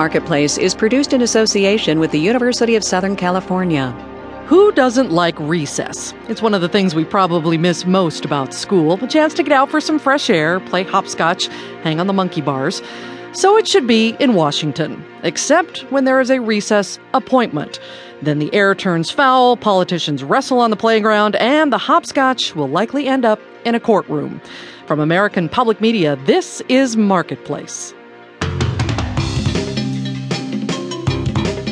Marketplace is produced in association with the University of Southern California. Who doesn't like recess? It's one of the things we probably miss most about school a chance to get out for some fresh air, play hopscotch, hang on the monkey bars. So it should be in Washington, except when there is a recess appointment. Then the air turns foul, politicians wrestle on the playground, and the hopscotch will likely end up in a courtroom. From American Public Media, this is Marketplace.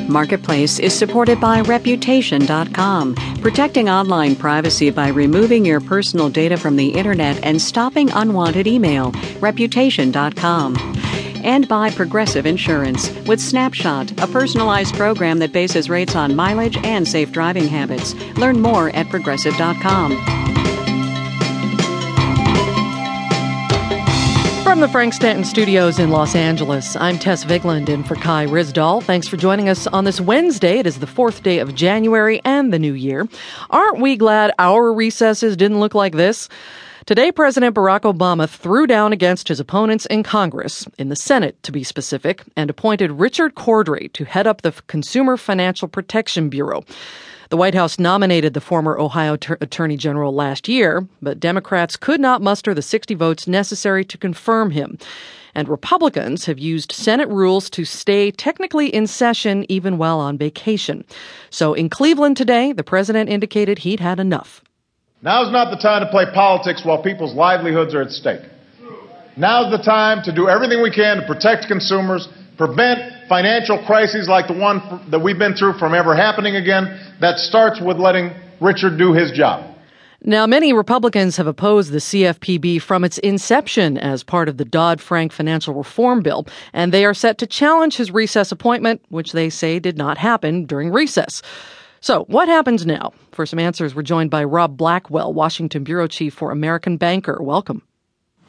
Marketplace is supported by Reputation.com, protecting online privacy by removing your personal data from the internet and stopping unwanted email. Reputation.com. And by Progressive Insurance, with Snapshot, a personalized program that bases rates on mileage and safe driving habits. Learn more at Progressive.com. From the Frank Stanton Studios in Los Angeles, I'm Tess Vigeland in for Kai Ryssdal. Thanks for joining us on this Wednesday. It is the fourth day of January and the new year. Aren't we glad our recesses didn't look like this? Today, President Barack Obama threw down against his opponents in Congress, in the Senate to be specific, and appointed Richard Cordray to head up the Consumer Financial Protection Bureau. The White House nominated the former Ohio Ter- Attorney General last year, but Democrats could not muster the 60 votes necessary to confirm him. And Republicans have used Senate rules to stay technically in session even while on vacation. So in Cleveland today, the president indicated he'd had enough. Now's not the time to play politics while people's livelihoods are at stake. Now's the time to do everything we can to protect consumers prevent financial crises like the one that we've been through from ever happening again. That starts with letting Richard do his job. Now, many Republicans have opposed the CFPB from its inception as part of the Dodd Frank financial reform bill, and they are set to challenge his recess appointment, which they say did not happen during recess. So, what happens now? For some answers, we're joined by Rob Blackwell, Washington Bureau Chief for American Banker. Welcome.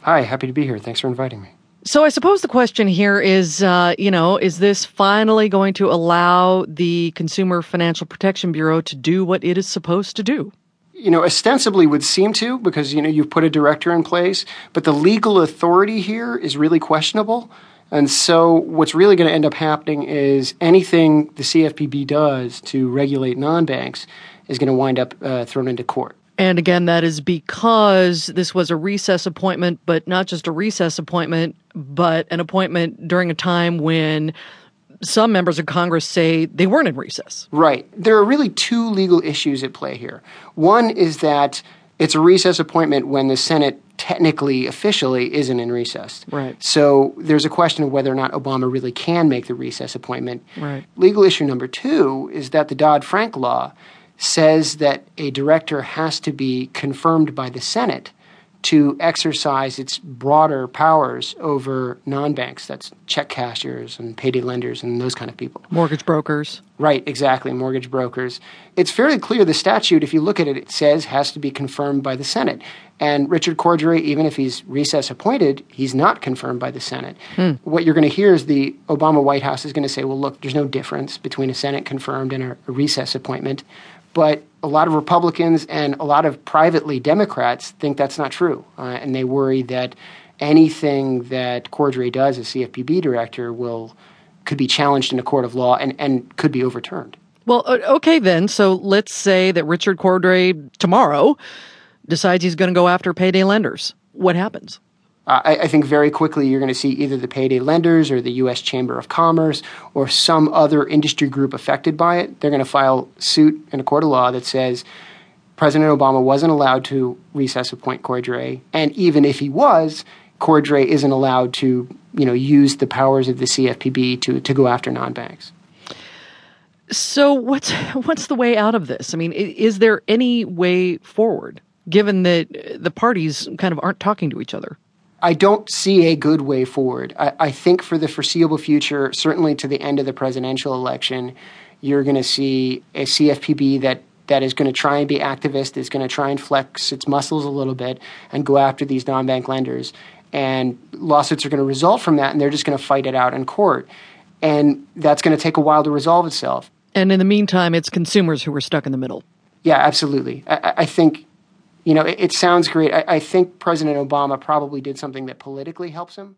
Hi, happy to be here. Thanks for inviting me. So I suppose the question here is, uh, you know, is this finally going to allow the Consumer Financial Protection Bureau to do what it is supposed to do? You know, ostensibly would seem to because, you know, you've put a director in place, but the legal authority here is really questionable. And so what's really going to end up happening is anything the CFPB does to regulate non-banks is going to wind up uh, thrown into court. And again, that is because this was a recess appointment, but not just a recess appointment, but an appointment during a time when some members of Congress say they weren't in recess. Right. There are really two legal issues at play here. One is that it's a recess appointment when the Senate technically, officially, isn't in recess. Right. So there's a question of whether or not Obama really can make the recess appointment. Right. Legal issue number two is that the Dodd Frank law says that a director has to be confirmed by the Senate to exercise its broader powers over non-banks. That's check cashiers and payday lenders and those kind of people. Mortgage brokers. Right exactly mortgage brokers. It's fairly clear the statute if you look at it it says has to be confirmed by the senate. And richard cordray even if he's recess appointed he's not confirmed by the senate. Hmm. what you're going to hear is the obama white house is going to say well look there's no difference between a senate confirmed and a, a recess appointment but a lot of Republicans and a lot of privately Democrats think that's not true. Uh, and they worry that anything that Cordray does as CFPB director will could be challenged in a court of law and, and could be overturned. Well, okay, then. So let's say that Richard Cordray tomorrow decides he's going to go after payday lenders. What happens? Uh, I, I, think very quickly you're going to see either the payday lenders or the U.S. Chamber of Commerce or some other industry group affected by it. They're going to file suit in a court of law that says President Obama wasn't allowed to recess appoint Cordray, and even if he was, Cordray isn't allowed to, you know, use the powers of the CFPB to to go after non-banks. So what's what's the way out of this? I mean, is there any way forward, given that the parties kind of aren't talking to each other? I don't see a good way forward. I, I, think for the foreseeable future, certainly to the end of the presidential election, you're going to see a CFPB that that is going to try and be activist, is going to try and flex its muscles a little bit and go after these non-bank lenders. And lawsuits are going to result from that, and they're just going to fight it out in court. And that's going to take a while to resolve itself. And in the meantime, it's consumers who are stuck in the middle. Yeah, absolutely. I, I think you know, it, it sounds great. I, I think President Obama probably did something that politically helps him.